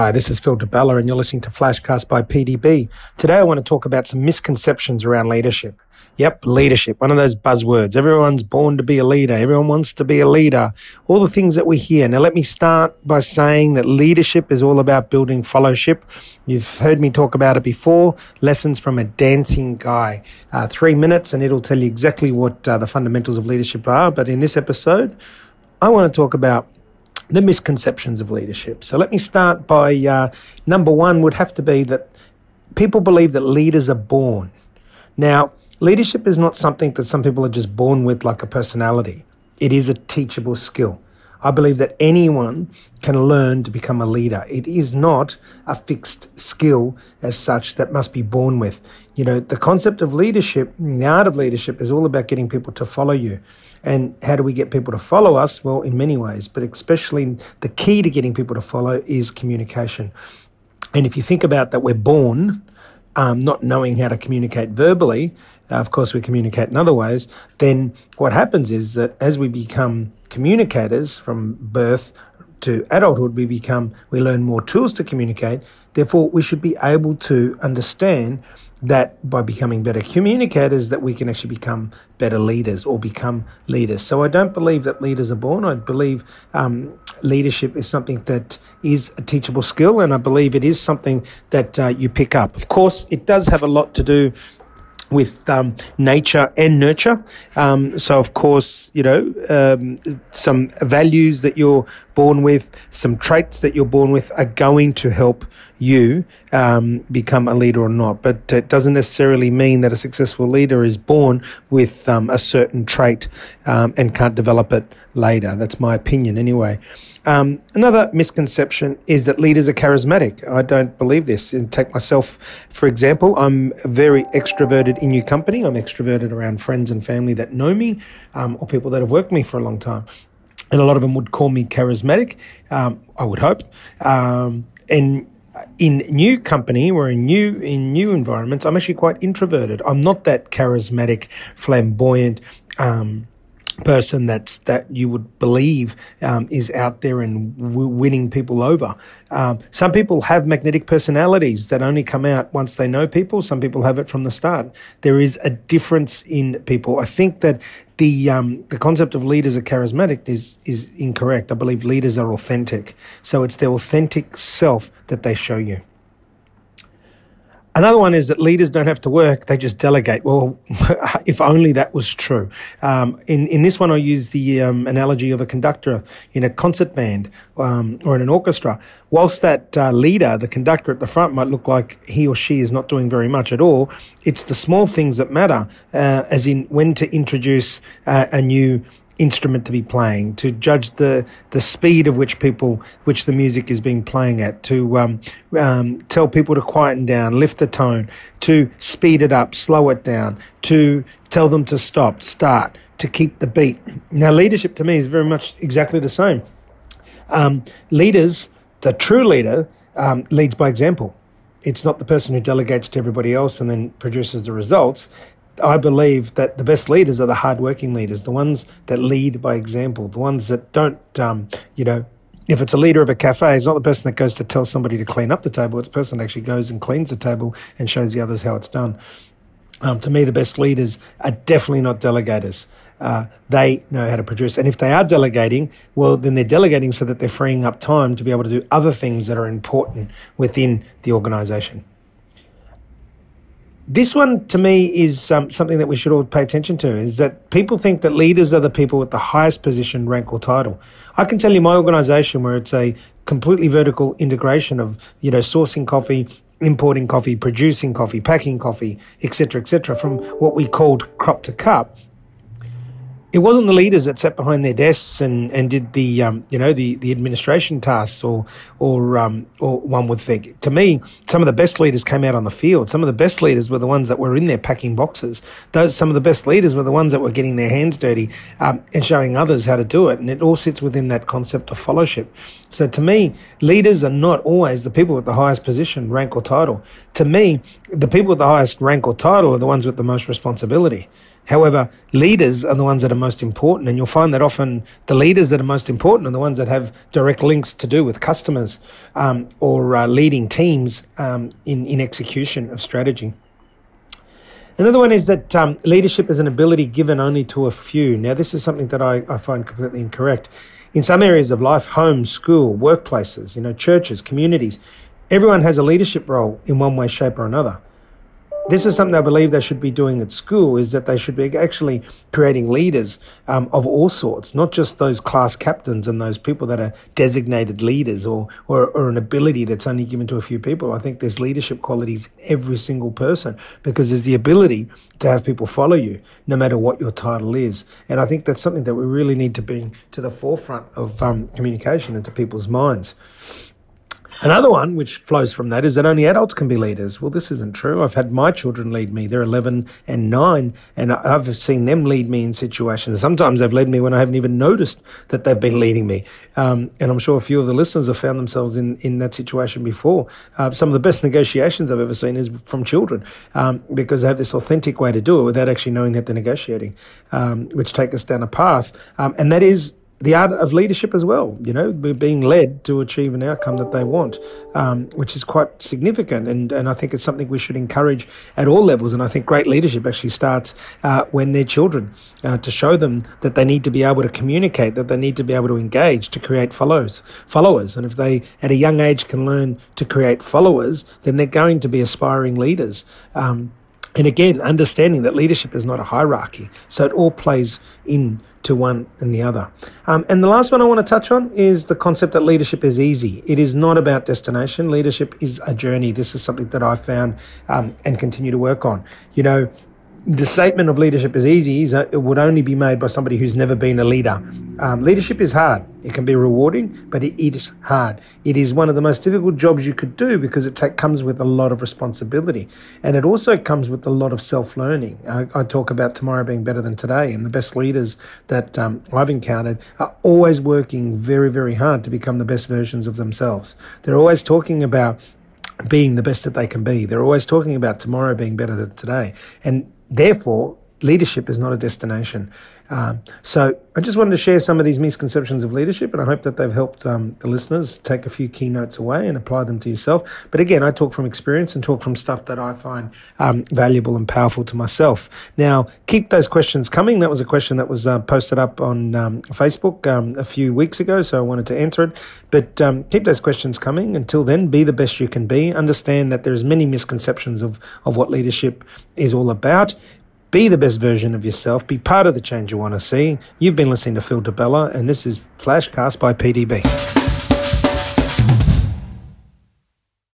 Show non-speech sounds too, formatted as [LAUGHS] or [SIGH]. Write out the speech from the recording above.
Hi, this is Phil Di Bella, and you're listening to Flashcast by PDB. Today, I want to talk about some misconceptions around leadership. Yep, leadership, one of those buzzwords. Everyone's born to be a leader. Everyone wants to be a leader. All the things that we hear. Now, let me start by saying that leadership is all about building fellowship. You've heard me talk about it before. Lessons from a dancing guy. Uh, three minutes, and it'll tell you exactly what uh, the fundamentals of leadership are. But in this episode, I want to talk about the misconceptions of leadership. So let me start by uh, number one would have to be that people believe that leaders are born. Now, leadership is not something that some people are just born with like a personality. It is a teachable skill. I believe that anyone can learn to become a leader. It is not a fixed skill as such that must be born with. You know, the concept of leadership, the art of leadership is all about getting people to follow you. And how do we get people to follow us? Well, in many ways, but especially the key to getting people to follow is communication. And if you think about that, we're born um, not knowing how to communicate verbally. Uh, of course, we communicate in other ways. Then what happens is that as we become communicators from birth to adulthood, we become, we learn more tools to communicate. Therefore, we should be able to understand that by becoming better communicators that we can actually become better leaders or become leaders. So i don't believe that leaders are born. I believe um, leadership is something that is a teachable skill and i believe it is something that uh, you pick up. Of course it does have a lot to do with um, nature and nurture. Um, so, of course, you know, um, some values that you're born with, some traits that you're born with are going to help you um, become a leader or not. But it doesn't necessarily mean that a successful leader is born with um, a certain trait um, and can't develop it later. That's my opinion, anyway. Um, another misconception is that leaders are charismatic. I don't believe this. And take myself, for example, I'm very extroverted in your company. I'm extroverted around friends and family that know me um, or people that have worked with me for a long time. And a lot of them would call me charismatic, um, I would hope. Um, and in new company or in new in new environments, I'm actually quite introverted. I'm not that charismatic, flamboyant, um, person that's that you would believe um, is out there and w- winning people over. Um, some people have magnetic personalities that only come out once they know people. Some people have it from the start. There is a difference in people. I think that the um, the concept of leaders are charismatic is is incorrect. I believe leaders are authentic. So it's their authentic self that they show you. Another one is that leaders don't have to work; they just delegate. Well, [LAUGHS] if only that was true. Um, in in this one, I use the um, analogy of a conductor in a concert band um, or in an orchestra. Whilst that uh, leader, the conductor at the front, might look like he or she is not doing very much at all, it's the small things that matter. Uh, as in when to introduce uh, a new instrument to be playing, to judge the the speed of which people, which the music is being playing at, to um, um, tell people to quieten down, lift the tone, to speed it up, slow it down, to tell them to stop, start, to keep the beat. Now, leadership to me is very much exactly the same. Um, leaders, the true leader, um, leads by example. It's not the person who delegates to everybody else and then produces the results. I believe that the best leaders are the hardworking leaders, the ones that lead by example, the ones that don't, um, you know, if it's a leader of a cafe, it's not the person that goes to tell somebody to clean up the table. It's the person that actually goes and cleans the table and shows the others how it's done. Um, to me, the best leaders are definitely not delegators. Uh, they know how to produce. And if they are delegating, well, then they're delegating so that they're freeing up time to be able to do other things that are important within the organization. This one to me is um, something that we should all pay attention to is that people think that leaders are the people with the highest position, rank, or title. I can tell you my organization where it's a completely vertical integration of, you know, sourcing coffee, importing coffee, producing coffee, packing coffee, etc., etc., from what we called crop to cup it wasn't the leaders that sat behind their desks and, and did the um, you know the, the administration tasks or or um, or one would think. To me, some of the best leaders came out on the field. Some of the best leaders were the ones that were in there packing boxes. Those some of the best leaders were the ones that were getting their hands dirty um, and showing others how to do it. And it all sits within that concept of fellowship. So to me, leaders are not always the people with the highest position, rank or title. To me, the people with the highest rank or title are the ones with the most responsibility. However, leaders are the ones that are most important, and you'll find that often the leaders that are most important are the ones that have direct links to do with customers um, or uh, leading teams um, in, in execution of strategy. Another one is that um, leadership is an ability given only to a few. Now, this is something that I, I find completely incorrect. In some areas of life, home, school, workplaces, you know, churches, communities, everyone has a leadership role in one way, shape, or another this is something I believe they should be doing at school is that they should be actually creating leaders um, of all sorts, not just those class captains and those people that are designated leaders or, or, or an ability that's only given to a few people. I think there's leadership qualities in every single person because there's the ability to have people follow you no matter what your title is. And I think that's something that we really need to bring to the forefront of um, communication into people's minds. Another one, which flows from that, is that only adults can be leaders. Well, this isn't true. I've had my children lead me. They're 11 and 9, and I've seen them lead me in situations. Sometimes they've led me when I haven't even noticed that they've been leading me. Um, and I'm sure a few of the listeners have found themselves in, in that situation before. Uh, some of the best negotiations I've ever seen is from children um, because they have this authentic way to do it without actually knowing that they're negotiating, um, which take us down a path. Um, and that is the art of leadership as well. You know, being led to achieve an outcome that they want, um, which is quite significant. And, and I think it's something we should encourage at all levels. And I think great leadership actually starts uh, when they're children uh, to show them that they need to be able to communicate, that they need to be able to engage to create follows, followers. And if they at a young age can learn to create followers, then they're going to be aspiring leaders. Um, and again, understanding that leadership is not a hierarchy, so it all plays into one and the other. Um, and the last one I want to touch on is the concept that leadership is easy. It is not about destination. Leadership is a journey. This is something that I found um, and continue to work on. You know, the statement of leadership is easy is it would only be made by somebody who's never been a leader. Um, leadership is hard. It can be rewarding, but it is hard. It is one of the most difficult jobs you could do because it comes with a lot of responsibility. And it also comes with a lot of self learning. I, I, talk about tomorrow being better than today, and the best leaders that um, I've encountered are always working very, very hard to become the best versions of themselves. They're always talking about being the best that they can be. They're always talking about tomorrow being better than today. And therefore, leadership is not a destination. Um, so I just wanted to share some of these misconceptions of leadership, and I hope that they've helped um, the listeners take a few key notes away and apply them to yourself. But again, I talk from experience and talk from stuff that I find um, valuable and powerful to myself. Now, keep those questions coming. That was a question that was uh, posted up on um, Facebook um, a few weeks ago, so I wanted to answer it. But um, keep those questions coming. Until then, be the best you can be. Understand that there's many misconceptions of of what leadership is all about be the best version of yourself. Be part of the change you want to see. You've been listening to Phil Di Bella, and this is Flashcast by PDB.